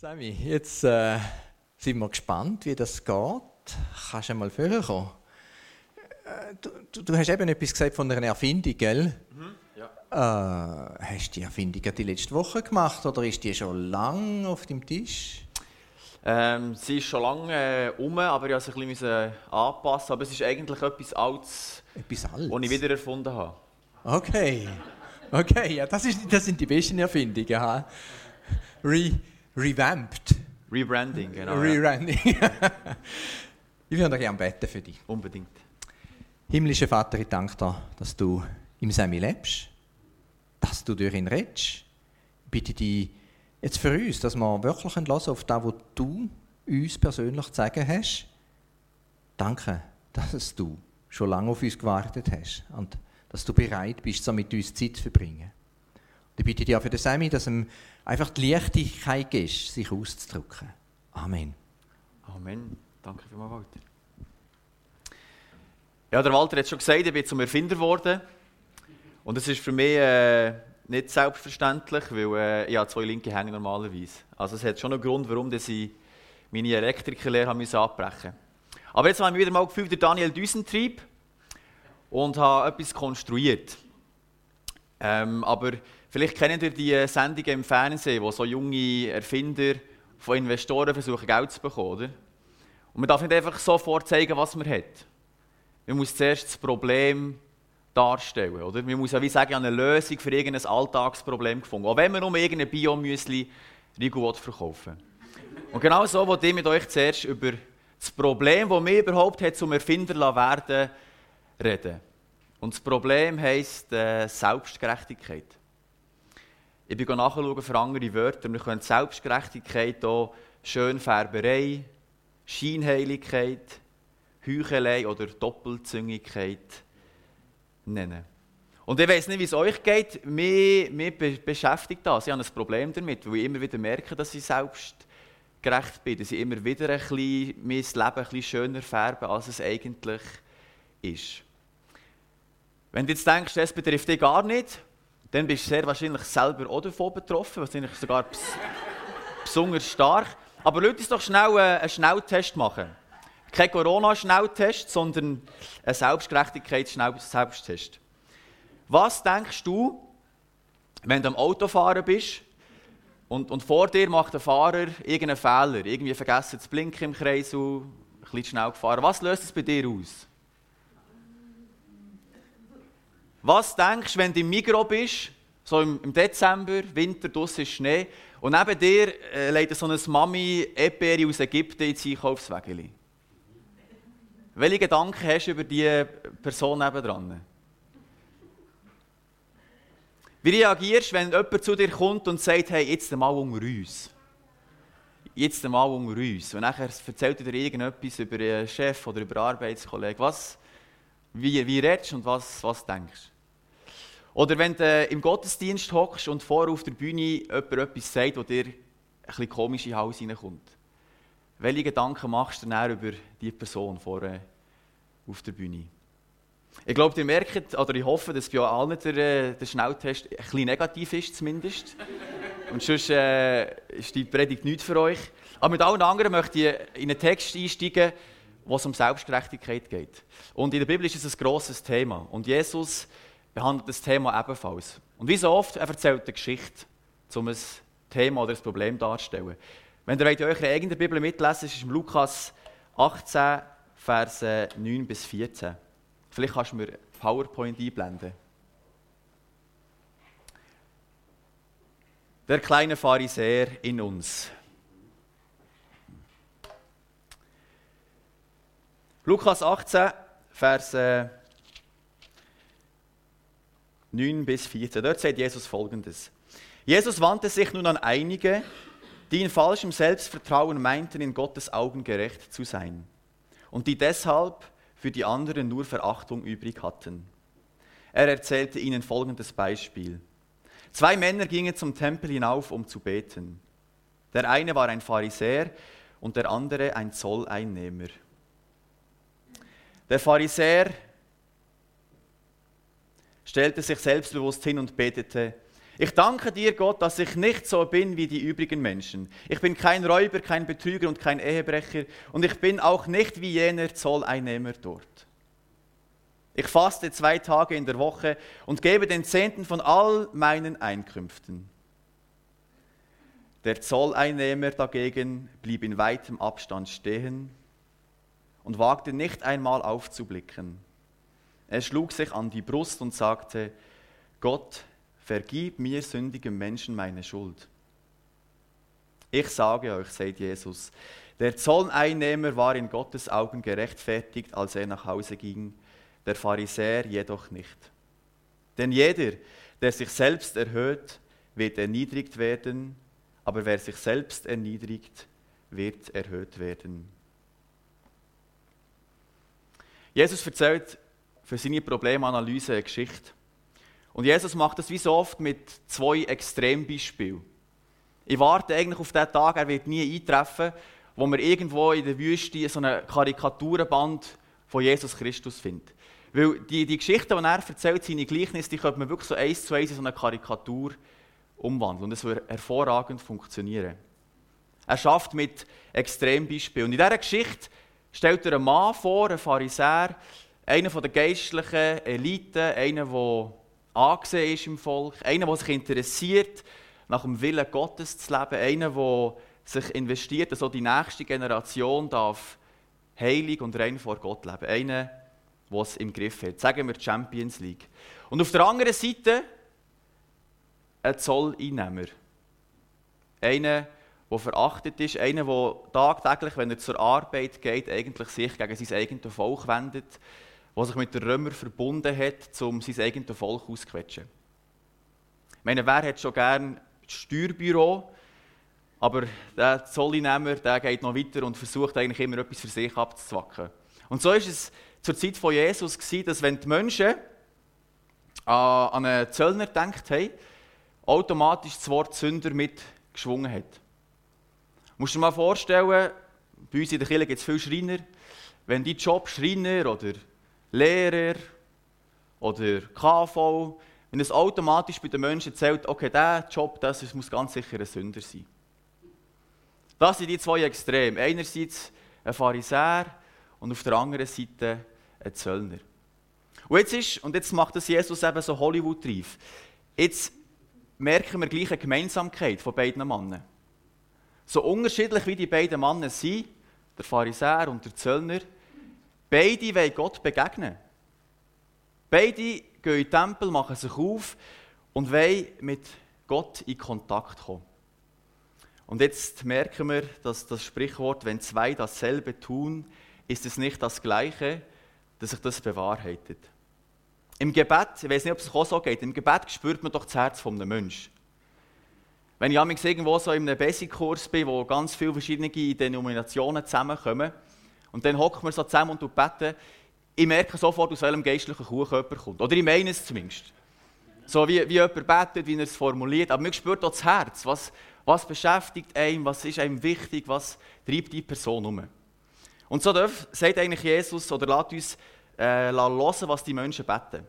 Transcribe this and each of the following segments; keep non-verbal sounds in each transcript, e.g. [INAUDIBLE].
Sammy, jetzt äh, sind wir gespannt, wie das geht. Kannst du einmal vorkommen? Äh, du, du, hast eben etwas gesagt von einer Erfindung, gell? Mhm, ja. Äh, hast du die Erfindung die letzte Woche gemacht oder ist die schon lange auf dem Tisch? Ähm, sie ist schon lange äh, um, aber ich musste sie ein bisschen anpassen. Aber es ist eigentlich etwas Altes, etwas Altes? das ich wieder erfunden habe. Okay. Okay, ja, das, ist, das sind die besten Erfindungen. Ha? Re revamped. Rebranding, genau. Rebranding. [LAUGHS] ich würde gerne beten für dich. Unbedingt. Himmlischer Vater, ich danke dir, dass du im Semi lebst, dass du durch ihn redest. Ich bitte dich jetzt für uns, dass wir wirklich hören auf das, was du uns persönlich zu sagen hast. Danke, dass du schon lange auf uns gewartet hast und dass du bereit bist, so mit uns Zeit zu verbringen. Ich bitte auch für den Semi, dass ihm einfach die Leichtigkeit ist, sich auszudrücken. Amen. Amen. Danke vielmals, Walter. Ja, der Walter hat schon gesagt, ich bin zum Erfinder geworden. Und das ist für mich äh, nicht selbstverständlich, weil äh, ich habe zwei linke Hänge normalerweise. Also es hat schon einen Grund, warum ich meine Elektrikerlehre abbrechen musste. Aber jetzt habe ich wieder mal gefühlt, der Daniel Düsentrieb und habe etwas konstruiert. Ähm, aber Vielleicht kennt ihr die Sendungen im Fernsehen, wo so junge Erfinder von Investoren versuchen, Geld zu bekommen. Oder? Und man darf nicht einfach sofort zeigen, was man hat. Man muss zuerst das Problem darstellen. Oder? Man muss ja wie sagen, eine Lösung für irgendein Alltagsproblem gefunden. Auch wenn man nur irgendein Biomüsli Riegel verkaufen Und genau so wollte ich mit euch zuerst über das Problem, das mir überhaupt hat, zum Erfinder werden reden. Und das Problem heisst äh, Selbstgerechtigkeit. Ich bin nachschauen für andere Wörter. Wir können Selbstgerechtigkeit hier Schönfärberei, Scheinheiligkeit, Heuchelei oder Doppelzüngigkeit nennen. Und ich weiß nicht, wie es euch geht. Mich, mich beschäftigt das. Ich habe ein Problem damit, weil ich immer wieder merke, dass ich selbstgerecht bin. Dass ich immer wieder ein bisschen, mein Leben ein bisschen schöner färbe, als es eigentlich ist. Wenn du jetzt denkst, das betrifft dich gar nicht, dann bist du sehr wahrscheinlich selber auch davon betroffen, wahrscheinlich sogar besonders stark. Aber Leute, uns doch schnell äh, einen Schnelltest machen. Kein Corona-Schnelltest, sondern ein Selbstgerechtigkeits-Selbsttest. Was denkst du, wenn du am Autofahren bist und, und vor dir macht der Fahrer irgendeinen Fehler, irgendwie vergessen zu blinken im Kreis ein bisschen schnell gefahren. Was löst es bei dir aus? Was denkst du, wenn du im Migro bist, so im, Dezember, Winter, draussen ist Schnee, und neben dir äh, legt so eine Mami Eperi aus Ägypten ins Einkaufswägeli? Welche Gedanken hast du über diese Person nebenan? Wie reagierst du, wenn jemand zu dir kommt und sagt, hey, jetzt mal unter uns? Jetzt mal unter uns. Und nachher erzählt er dir irgendetwas über einen Chef oder über einen Arbeitskollegen. Was, wie, wie redest und was, was denkst. Oder wenn du im Gottesdienst hockst und vorher auf der Bühne jemand etwas sagt, wo dir ein komisch in den Hals hineinkommt. Welche Gedanken machst du dann über diese Person vorher auf der Bühne? Ich glaube, ihr merkt, oder ich hoffe, dass bei allen der, äh, der Schnelltest ein bisschen negativ ist, zumindest. Und sonst äh, ist die Predigt nichts für euch. Aber mit allen anderen möchte ich in einen Text einsteigen, wo es um Selbstgerechtigkeit geht. Und in der Bibel ist es ein grosses Thema. Und Jesus behandelt das Thema ebenfalls. Und wie so oft, er erzählt eine Geschichte, um ein Thema oder ein Problem darzustellen. Wenn ihr wollt, eure eigene Bibel mitlesen ist es im Lukas 18, Verse 9 bis 14. Vielleicht kannst du mir PowerPoint einblenden. Der kleine Pharisäer in uns. Lukas 18, Vers 9 bis 14. Dort sagt Jesus folgendes. Jesus wandte sich nun an einige, die in falschem Selbstvertrauen meinten, in Gottes Augen gerecht zu sein und die deshalb für die anderen nur Verachtung übrig hatten. Er erzählte ihnen folgendes Beispiel. Zwei Männer gingen zum Tempel hinauf, um zu beten. Der eine war ein Pharisäer und der andere ein Zolleinnehmer. Der Pharisäer stellte sich selbstbewusst hin und betete, Ich danke dir, Gott, dass ich nicht so bin wie die übrigen Menschen. Ich bin kein Räuber, kein Betrüger und kein Ehebrecher und ich bin auch nicht wie jener Zolleinnehmer dort. Ich faste zwei Tage in der Woche und gebe den Zehnten von all meinen Einkünften. Der Zolleinnehmer dagegen blieb in weitem Abstand stehen und wagte nicht einmal aufzublicken. Er schlug sich an die Brust und sagte, Gott, vergib mir sündigem Menschen meine Schuld. Ich sage euch, sagt Jesus, der Zolleinnehmer war in Gottes Augen gerechtfertigt, als er nach Hause ging, der Pharisäer jedoch nicht. Denn jeder, der sich selbst erhöht, wird erniedrigt werden, aber wer sich selbst erniedrigt, wird erhöht werden. Jesus erzählt für seine Problemanalyse eine Geschichte. Und Jesus macht das wie so oft mit zwei Extrembeispielen. Ich warte eigentlich auf den Tag, er wird nie eintreffen, wo man irgendwo in der Wüste so eine Karikaturenband von Jesus Christus findet. Weil die, die Geschichten, die er erzählt, seine Gleichnisse, die könnte man wirklich so eins zu eins in so eine Karikatur umwandeln. Und es würde hervorragend funktionieren. Er schafft mit Extrembeispielen. Und in dieser Geschichte stellt er einen Mann vor, einen Pharisäer, einen von der geistlichen Elite, einen, der angesehen ist im Volk, einer, der sich interessiert, nach dem Willen Gottes zu leben, einer, der sich investiert, dass auch die nächste Generation darf heilig und rein vor Gott leben. Einer, der es im Griff hat. Sagen wir Champions League. Und auf der anderen Seite ein Zolleinnehmer. Einer, der verachtet ist, einer, der tagtäglich, wenn er zur Arbeit geht, eigentlich sich gegen sein eigenes Volk wendet, der sich mit den Römern verbunden hat, um sein eigenes Volk auszuquetschen. Ich meine, wer hat schon gern das Steuerbüro, aber der Zolleinnehmer der geht noch weiter und versucht eigentlich immer etwas für sich abzuzwacken. Und so ist es zur Zeit von Jesus gewesen, dass wenn die Menschen an einen Zöllner gedacht haben, automatisch das Wort Sünder mitgeschwungen hat. Du musst dir mal vorstellen, bei uns in der Kirche gibt es viele Schreiner. Wenn die Job Schreiner oder Lehrer oder KV, wenn es automatisch bei den Menschen zählt, okay, der Job, das muss ganz sicher ein Sünder sein. Das sind die zwei Extreme. Einerseits ein Pharisäer und auf der anderen Seite ein Zöllner. Und jetzt, ist, und jetzt macht das Jesus eben so Hollywood-reif. Jetzt merken wir gleich eine Gemeinsamkeit von beiden Männern. So unterschiedlich wie die beiden Männer sind, der Pharisäer und der Zöllner, Beide wollen Gott begegnen. Beide gehen in den Tempel, machen sich auf und wollen mit Gott in Kontakt kommen. Und jetzt merken wir, dass das Sprichwort, wenn zwei dasselbe tun, ist es nicht das Gleiche, dass sich das bewahrheitet. Im Gebet, ich weiß nicht, ob es auch so geht, im Gebet spürt man doch das Herz von einem Menschen. Wenn ich irgendwo so in einem Basic-Kurs bin, wo ganz viele verschiedene Denominationen zusammenkommen, und dann hocken wir so zusammen und beten. Ich merke sofort, aus welchem geistlichen jemand kommt. Oder ich meine es zumindest. So wie, wie jemand betet, wie er es formuliert. Aber man spürt auch das Herz. Was, was beschäftigt einen? Was ist einem wichtig? Was treibt die Person um? Und so darf, sagt eigentlich Jesus, oder lässt uns äh, hören, was die Menschen beten.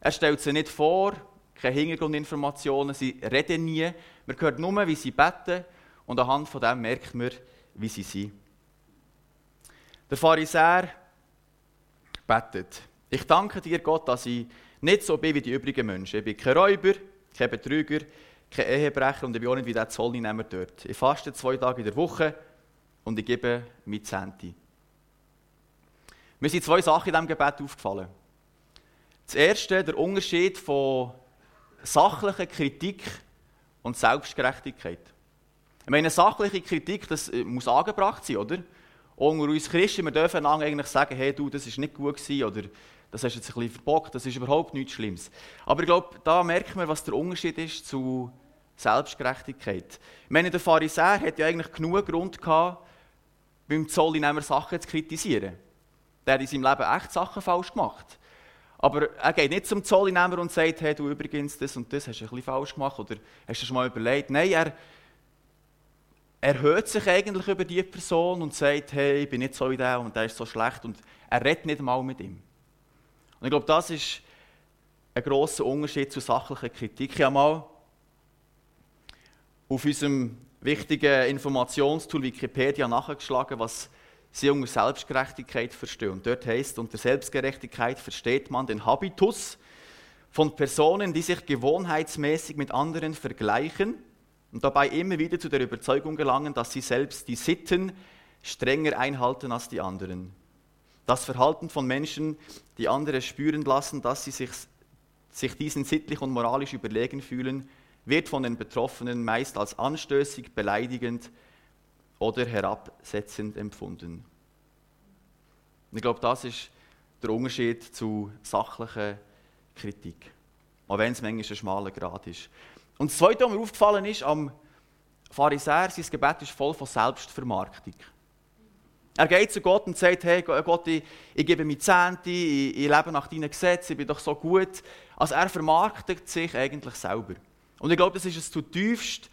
Er stellt sie nicht vor, keine Hintergrundinformationen, sie reden nie. Man hört nur, wie sie beten und anhand von dem merkt man, wie sie sind. Der Pharisäer betet. Ich danke dir, Gott, dass ich nicht so bin wie die übrigen Menschen. Ich bin kein Räuber, kein Betrüger, kein Ehebrecher und ich bin auch nicht wie der Zolleinnehmer dort. Ich faste zwei Tage in der Woche und ich gebe mit Zehnte. Mir sind zwei Sachen in diesem Gebet aufgefallen. Das erste, der Unterschied von sachlicher Kritik und Selbstgerechtigkeit. Ich meine, sachliche Kritik, das muss angebracht sein, oder? Unter uns Christen, wir dürfen eigentlich sagen, hey du, das ist nicht gut gewesen oder das hast du jetzt ein bisschen verbockt, das ist überhaupt nichts Schlimmes. Aber ich glaube, da merkt man, was der Unterschied ist zu Selbstgerechtigkeit. Ich meine, der Pharisäer hat ja eigentlich genug Grund gehabt, beim Zolleinnehmer Sachen zu kritisieren. Der hat in seinem Leben echt Sachen falsch gemacht. Aber er geht nicht zum Zolleinnehmer und sagt, hey, du übrigens, das und das hast du ein bisschen falsch gemacht oder hast du schon mal überlegt. Nein, er, erhöht sich eigentlich über die Person und sagt, hey, ich bin nicht so wie der und der ist so schlecht und er redet nicht mal mit ihm. Und ich glaube, das ist ein grosser Unterschied zu sachlicher Kritik. Ich habe mal auf unserem wichtigen Informationstool Wikipedia nachgeschlagen, was sie unter Selbstgerechtigkeit verstehen. Und dort heißt, unter Selbstgerechtigkeit versteht man den Habitus von Personen, die sich gewohnheitsmäßig mit anderen vergleichen und dabei immer wieder zu der Überzeugung gelangen, dass sie selbst die Sitten strenger einhalten als die anderen. Das Verhalten von Menschen, die andere spüren lassen, dass sie sich, sich diesen sittlich und moralisch überlegen fühlen, wird von den Betroffenen meist als anstößig, beleidigend oder herabsetzend empfunden. Und ich glaube, das ist der Unterschied zu sachlicher Kritik. Auch wenn es manchmal ein schmaler Grad ist. Und das Zweite, was mir aufgefallen ist, am Pharisäer, sein Gebet ist voll von Selbstvermarktung. Er geht zu Gott und sagt, hey Gott, ich, ich gebe mir Zehnte, ich, ich lebe nach deinen Gesetzen, ich bin doch so gut. Also er vermarktet sich eigentlich selber. Und ich glaube, das ist ein zutiefst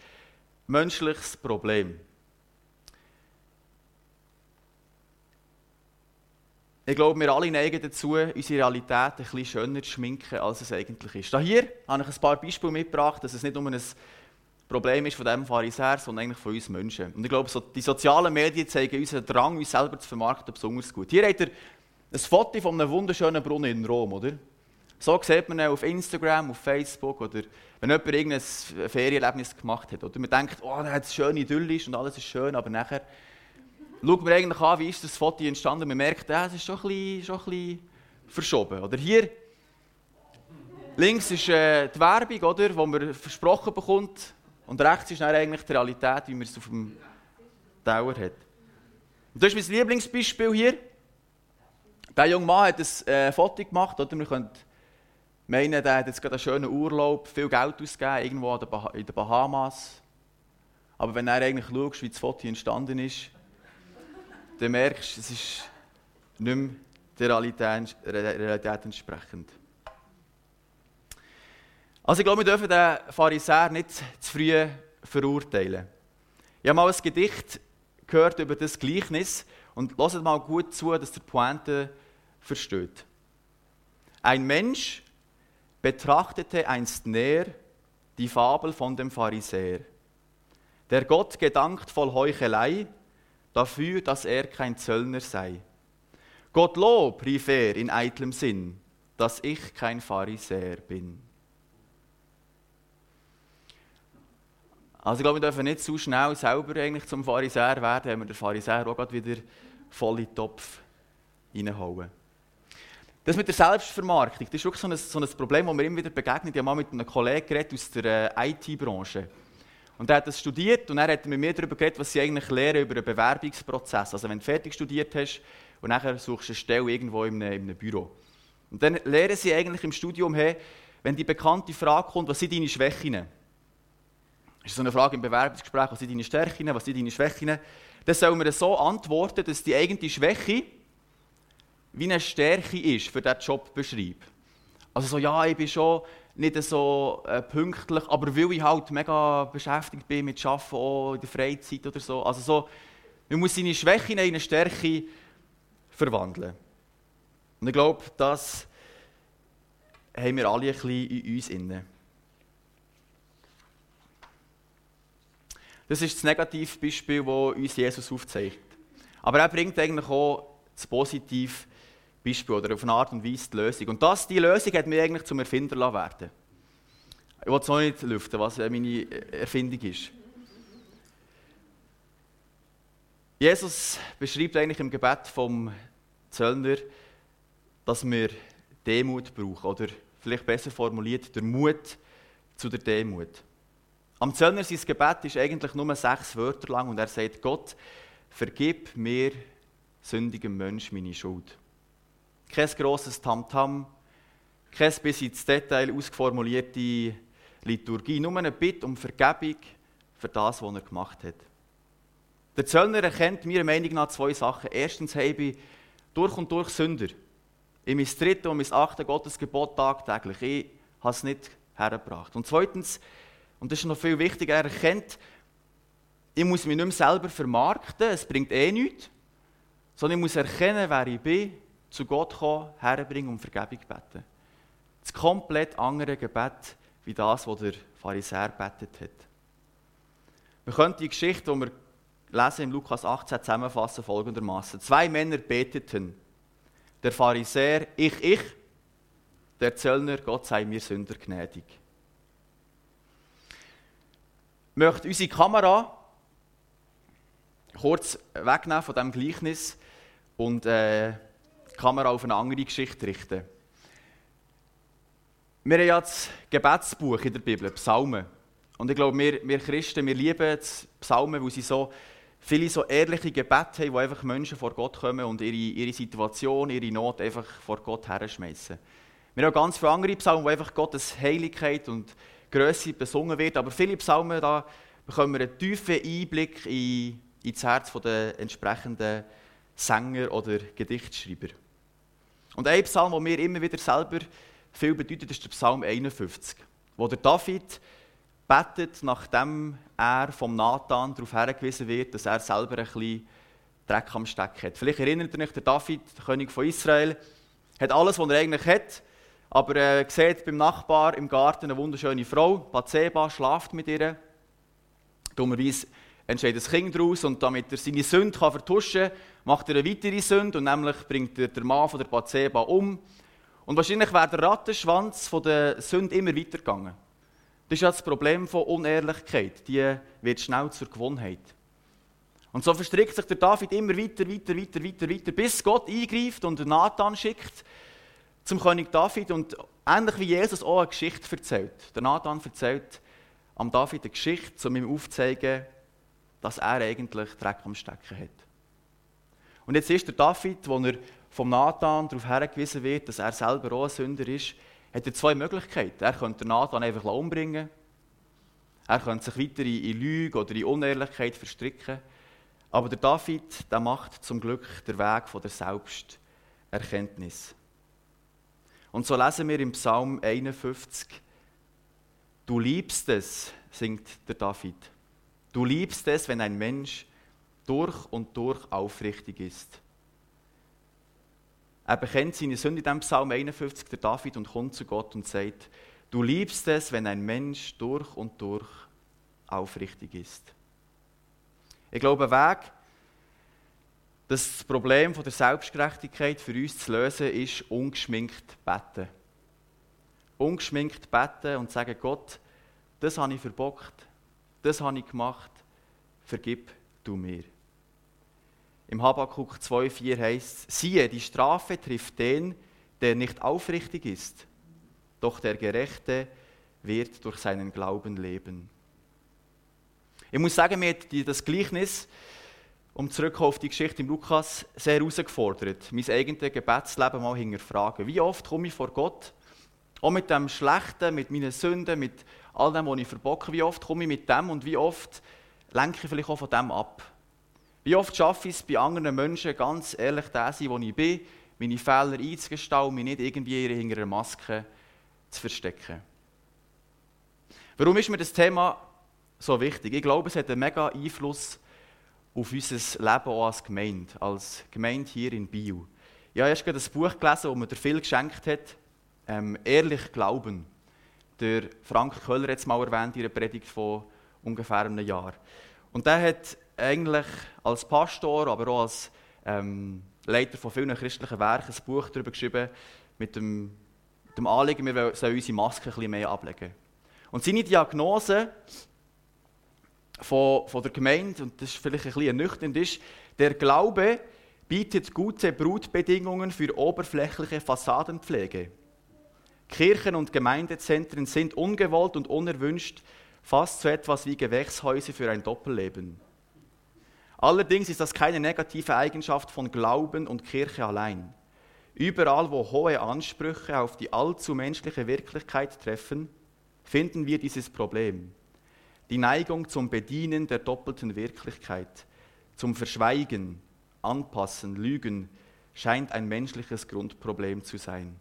menschliches Problem. Ich glaube, wir alle neigen dazu, unsere Realität ein bisschen schöner zu schminken, als es eigentlich ist. Hier habe ich ein paar Beispiele mitgebracht, dass es nicht nur ein Problem ist von diesem Pharisäer, sondern eigentlich von uns Menschen. Und ich glaube, die sozialen Medien zeigen unseren Drang, uns selber zu vermarkten, besonders gut. Hier habt ihr ein Foto von einem wunderschönen Brunnen in Rom, oder? So sieht man ihn auf Instagram, auf Facebook oder wenn jemand irgendein Ferienerlebnis gemacht hat. Oder man denkt, oh, der hat es schön idyllisch und alles ist schön, aber nachher schaut man eigentlich an, wie ist das Foto entstanden man merkt, es ist schon ein, bisschen, schon ein bisschen verschoben. Oder hier links ist äh, die Werbung, oder, die man versprochen bekommt und rechts ist dann eigentlich die Realität, wie man es auf dem Tower hat. Und das ist mein Lieblingsbeispiel hier. Der junge Mann hat ein äh, Foto gemacht, oder? Man könnte meinen, der hat jetzt gerade einen schönen Urlaub, viel Geld ausgegeben, irgendwo in den Bahamas. Aber wenn du eigentlich schaust, wie das Foto entstanden ist, dann merkst du, es ist nicht mehr der Realität, entsprechend. Also ich glaube, wir dürfen den Pharisäer nicht zu früh verurteilen. Ich habe mal ein Gedicht gehört über das Gleichnis und lasst mal gut zu, dass der Pointe versteht. Ein Mensch betrachtete einst näher die Fabel von dem Pharisäer, der Gott gedankt voll Heuchelei dafür, dass er kein Zöllner sei. Gott Lob, rief er in eitlem Sinn, dass ich kein Pharisäer bin. Also ich glaube, wir dürfen nicht zu schnell selber eigentlich zum Pharisäer werden, wenn wir den Pharisäer auch gerade wieder voll in den Topf reinhauen. Das mit der Selbstvermarktung, das ist wirklich so ein, so ein Problem, das mir immer wieder begegnet. Ich habe mal mit einem Kollegen aus der äh, IT-Branche. Und er hat das studiert und er hat mit mir darüber geredet, was sie eigentlich lernen über einen Bewerbungsprozess. Also wenn du fertig studiert hast und nachher suchst du eine Stelle irgendwo in einem, in einem Büro. Und dann lernen sie eigentlich im Studium, hey, wenn die bekannte Frage kommt, was sind deine Schwächen? ist so eine Frage im Bewerbungsgespräch, was sind deine Stärken, was sind deine Schwächen, dann soll man so antworten, dass die eigene Schwäche wie eine Stärke ist für diesen Job beschreibt. Also so, ja, ich bin schon nicht so äh, pünktlich, aber weil ich halt mega beschäftigt bin mit Arbeiten, auch in der Freizeit oder so. Also so, man muss seine Schwäche in eine Stärke verwandeln. Und ich glaube, das haben wir alle ein bisschen in uns inne. Das ist das Negativbeispiel, das uns Jesus aufzeigt. Aber er bringt eigentlich auch das positive Beispiel oder auf eine Art und Weise die Lösung. Und das, die Lösung hat mir eigentlich zum Erfinder werden Ich will es noch nicht lüften, was meine Erfindung ist. Jesus beschreibt eigentlich im Gebet vom Zöllner, dass wir Demut brauchen. Oder vielleicht besser formuliert, der Mut zu der Demut. Am Zöllner sein Gebet ist eigentlich nur sechs Wörter lang und er sagt, Gott, vergib mir, sündigem Mensch, meine Schuld. Kein grosses Tamtam, kein bis ins Detail ausformulierte Liturgie, nur eine Bitte um Vergebung für das, was er gemacht hat. Der Zöllner erkennt meiner Meinung nach zwei Sachen. Erstens habe ich durch und durch Sünder. Ich misstritte und missachte Gottes Gebot tagtäglich. Ich habe es nicht hergebracht. Und zweitens, und das ist noch viel wichtiger, er erkennt, ich muss mich nicht mehr selber vermarkten, es bringt eh nichts, sondern ich muss erkennen, wer ich bin, zu Gott kommen, herbringen und Vergebung beten. Das komplett andere Gebet, wie das, was der Pharisäer betet hat. Wir können die Geschichte, die wir lesen im Lukas 18, zusammenfassen folgendermaßen: Zwei Männer beteten. Der Pharisäer, ich, ich, der Zöllner, Gott sei mir Sünder gnädig. Möchte unsere Kamera kurz wegnehmen von diesem Gleichnis und äh, die Kamera auf eine andere Geschichte richten. Wir haben ja das Gebetsbuch in der Bibel, Psalmen. Und ich glaube, wir, wir Christen, wir lieben die Psalmen, weil sie so viele so ehrliche Gebete haben, wo einfach Menschen vor Gott kommen und ihre, ihre Situation, ihre Not einfach vor Gott herschmeißen. Wir haben ganz viele andere Psalmen, wo einfach Gottes Heiligkeit und Größe besungen wird. Aber viele Psalmen, da bekommen wir einen tiefen Einblick in, in das Herz der entsprechenden Sänger oder Gedichtschreiber. Und ein Psalm, der mir immer wieder selber viel bedeutet, ist der Psalm 51, wo der David betet, nachdem er vom Nathan darauf hingewiesen wird, dass er selber ein bisschen Dreck am Steck hat. Vielleicht erinnert ihr euch, der David, der König von Israel, hat alles, was er eigentlich hat, aber er sieht beim Nachbar im Garten eine wunderschöne Frau, Bathseba, schlaft mit ihr. Dummerweise entsteht ein Kind daraus und damit er seine Sünde kann vertuschen kann, macht er eine weitere Sünde und nämlich bringt er den Mann von der Bathseba um. Und wahrscheinlich wäre der Rattenschwanz von der Sünde immer weitergegangen. Das ist ja das Problem von Unehrlichkeit. Die wird schnell zur Gewohnheit. Und so verstrickt sich der David immer weiter, weiter, weiter, weiter, weiter, bis Gott eingreift und Nathan schickt zum König David und ähnlich wie Jesus auch eine Geschichte erzählt. Der Nathan erzählt am David eine Geschichte, um ihm aufzuzeigen, dass er eigentlich Dreck am Stecken hat. Und jetzt ist der David, wo er vom Nathan darauf hingewiesen wird, dass er selber auch ein Sünder ist, hat er zwei Möglichkeiten. Er könnte den Nathan einfach umbringen. Er könnte sich weiter in Lüge oder in Unehrlichkeit verstricken. Aber der David der macht zum Glück den Weg von der Selbsterkenntnis. Und so lesen wir im Psalm 51, Du liebst es, singt der David. Du liebst es, wenn ein Mensch durch und durch aufrichtig ist. Er bekennt seine Sünde in diesem Psalm 51, der David, und kommt zu Gott und sagt, du liebst es, wenn ein Mensch durch und durch aufrichtig ist. Ich glaube, ein Weg, das Problem der Selbstgerechtigkeit für uns zu lösen, ist ungeschminkt beten. Ungeschminkt beten und sagen, Gott, das habe ich verbockt, das habe ich gemacht, vergib du mir. Im Habakkuk 2,4 heißt siehe, die Strafe trifft den, der nicht aufrichtig ist, doch der Gerechte wird durch seinen Glauben leben. Ich muss sagen, mir hat das Gleichnis, um zurück auf die Geschichte im Lukas, sehr herausgefordert, mein eigenes Gebetsleben mal hinterfragen. Wie oft komme ich vor Gott, auch mit dem Schlechten, mit meinen Sünden, mit all dem, was ich verbocke, wie oft komme ich mit dem und wie oft lenke ich vielleicht auch von dem ab. Wie oft schaffe ich es bei anderen Menschen, ganz ehrlich der sein, wo ich bin, meine Fehler einzugestehen mich nicht irgendwie hinter einer Maske zu verstecken. Warum ist mir das Thema so wichtig? Ich glaube, es hat einen mega Einfluss auf unser Leben auch als Gemeinde, als Gemeinde hier in Bio. Ich habe erst gerade ein Buch gelesen, das mir viel geschenkt hat, ähm, «Ehrlich Glauben». Der Frank Köller hat es mal erwähnt in einer Predigt von ungefähr einem Jahr. Und der hat eigentlich als Pastor, aber auch als ähm, Leiter von vielen christlichen Werken ein Buch darüber geschrieben, mit dem, dem Anliegen, wir sollen unsere Maske ein bisschen mehr ablegen. Und seine Diagnose von, von der Gemeinde, und das ist vielleicht ein bisschen ernüchternd, ist, der Glaube bietet gute Brutbedingungen für oberflächliche Fassadenpflege. Kirchen und Gemeindezentren sind ungewollt und unerwünscht, fast so etwas wie Gewächshäuser für ein Doppelleben. Allerdings ist das keine negative Eigenschaft von Glauben und Kirche allein. Überall, wo hohe Ansprüche auf die allzu menschliche Wirklichkeit treffen, finden wir dieses Problem. Die Neigung zum Bedienen der doppelten Wirklichkeit, zum Verschweigen, Anpassen, Lügen, scheint ein menschliches Grundproblem zu sein.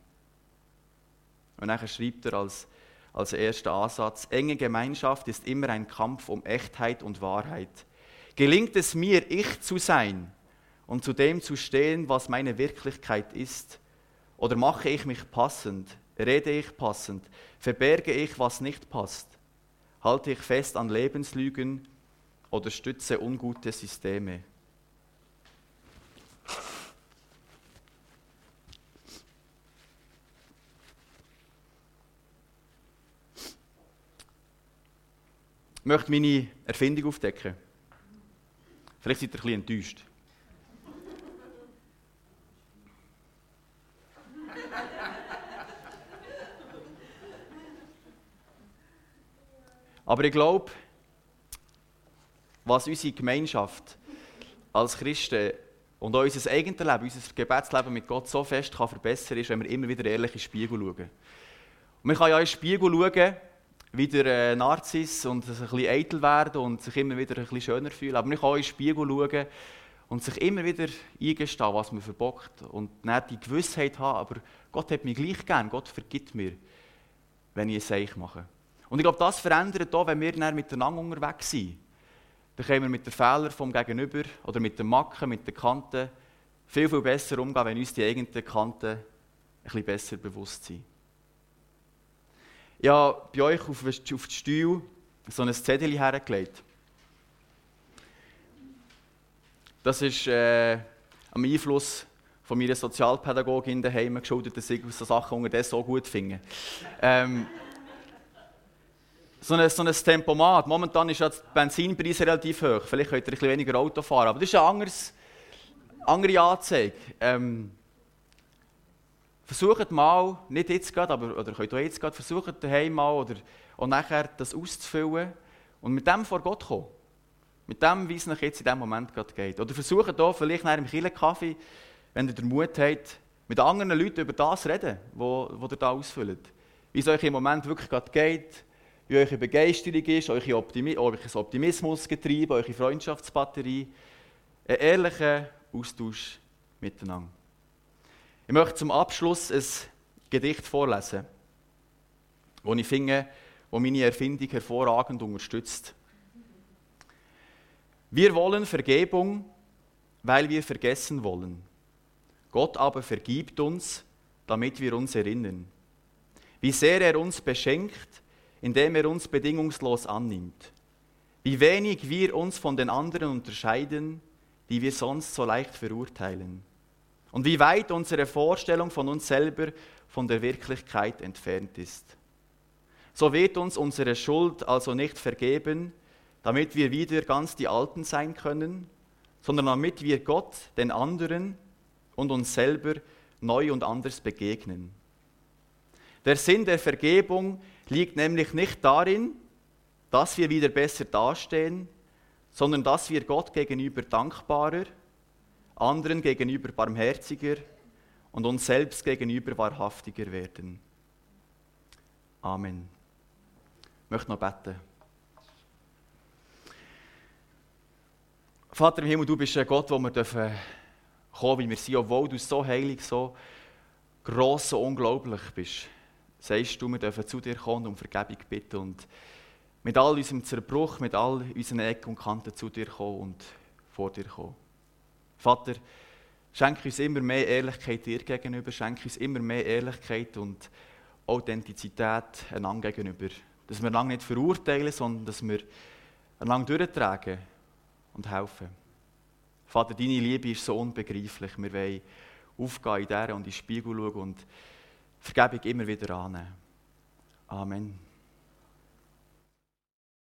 Und nachher schreibt er als, als erster Ansatz, enge Gemeinschaft ist immer ein Kampf um Echtheit und Wahrheit. Gelingt es mir, ich zu sein und zu dem zu stehen, was meine Wirklichkeit ist? Oder mache ich mich passend? Rede ich passend? Verberge ich, was nicht passt? Halte ich fest an Lebenslügen? oder stütze ungute Systeme. Möchte meine Erfindung aufdecken. Vielleicht seid ihr ein bisschen enttäuscht. Aber ich glaube, was unsere Gemeinschaft als Christen und auch unser eigenes Leben, unser Gebetsleben mit Gott so fest kann verbessern ist, wenn wir immer wieder ehrlich in den Spiegel schauen. Und man kann ja in den Spiegel schauen, wieder äh, Narzis und ein bisschen eitel werden und sich immer wieder ein bisschen schöner fühlen. Aber man kann auch in den Spiegel schauen und sich immer wieder eingestehen, was man verbockt. Und nicht die Gewissheit haben, aber Gott hat mich gleich gern, Gott vergibt mir, wenn ich ein Seich mache. Und ich glaube, das verändert auch, wenn wir dann miteinander unterwegs sind. Dann können wir mit den Fehlern vom Gegenüber oder mit den Macken, mit den Kanten viel, viel besser umgehen, wenn uns die eigenen Kanten ein bisschen besser bewusst sind. Ich habe bei euch auf, auf die Stuhl so ein Zettel hergelegt. Das ist äh, am Einfluss von meiner Sozialpädagogin daheim geschuldet, dass ich so Sachen unterdessen so gut finde. Ähm, so ein, so ein Tempomat. Momentan ist ja der Benzinpreis relativ hoch. Vielleicht könnt ihr ein bisschen weniger Auto fahren. Aber das ist eine andere Anzeige. Ähm, versucht mal, nicht jetzt gerade, aber oder könnt auch jetzt gerade, versucht daheim mal oder auch nachher das auszufüllen und mit dem vor Gott kommen. Mit dem, wie es euch jetzt in diesem Moment gerade geht. Oder versucht hier vielleicht nach einem Kaffee, wenn ihr den Mut habt, mit anderen Leuten über das zu reden, was ihr hier ausfüllt. Wie es euch im Moment wirklich gerade geht, wie eure Begeisterung ist, euer Optimi Optimismusgetriebe, eure Freundschaftsbatterie. Ein ehrlicher Austausch miteinander. Ich möchte zum Abschluss ein Gedicht vorlesen, das ich finde, das meine Erfindung hervorragend unterstützt. Wir wollen Vergebung, weil wir vergessen wollen. Gott aber vergibt uns, damit wir uns erinnern. Wie sehr er uns beschenkt, indem er uns bedingungslos annimmt. Wie wenig wir uns von den anderen unterscheiden, die wir sonst so leicht verurteilen. Und wie weit unsere Vorstellung von uns selber von der Wirklichkeit entfernt ist. So wird uns unsere Schuld also nicht vergeben, damit wir wieder ganz die Alten sein können, sondern damit wir Gott, den anderen und uns selber neu und anders begegnen. Der Sinn der Vergebung liegt nämlich nicht darin, dass wir wieder besser dastehen, sondern dass wir Gott gegenüber dankbarer, anderen gegenüber barmherziger und uns selbst gegenüber wahrhaftiger werden. Amen. Ich möchte noch beten. Vater im Himmel, du bist ein Gott, wo wir dürfen kommen, wie wir sind, obwohl du so heilig, so gross, so unglaublich bist sagst du, wir dürfen zu dir kommen und um Vergebung bitten und mit all unserem Zerbruch, mit all unseren Ecken und Kanten zu dir kommen und vor dir kommen. Vater, schenke uns immer mehr Ehrlichkeit dir gegenüber, schenke uns immer mehr Ehrlichkeit und Authentizität einander gegenüber. Dass wir lange nicht verurteilen, sondern dass wir lang durchtragen und helfen. Vater, deine Liebe ist so unbegreiflich. Wir wollen aufgehen in der und in den Spiegel schauen und Vergebung immer wieder annehmen. Amen.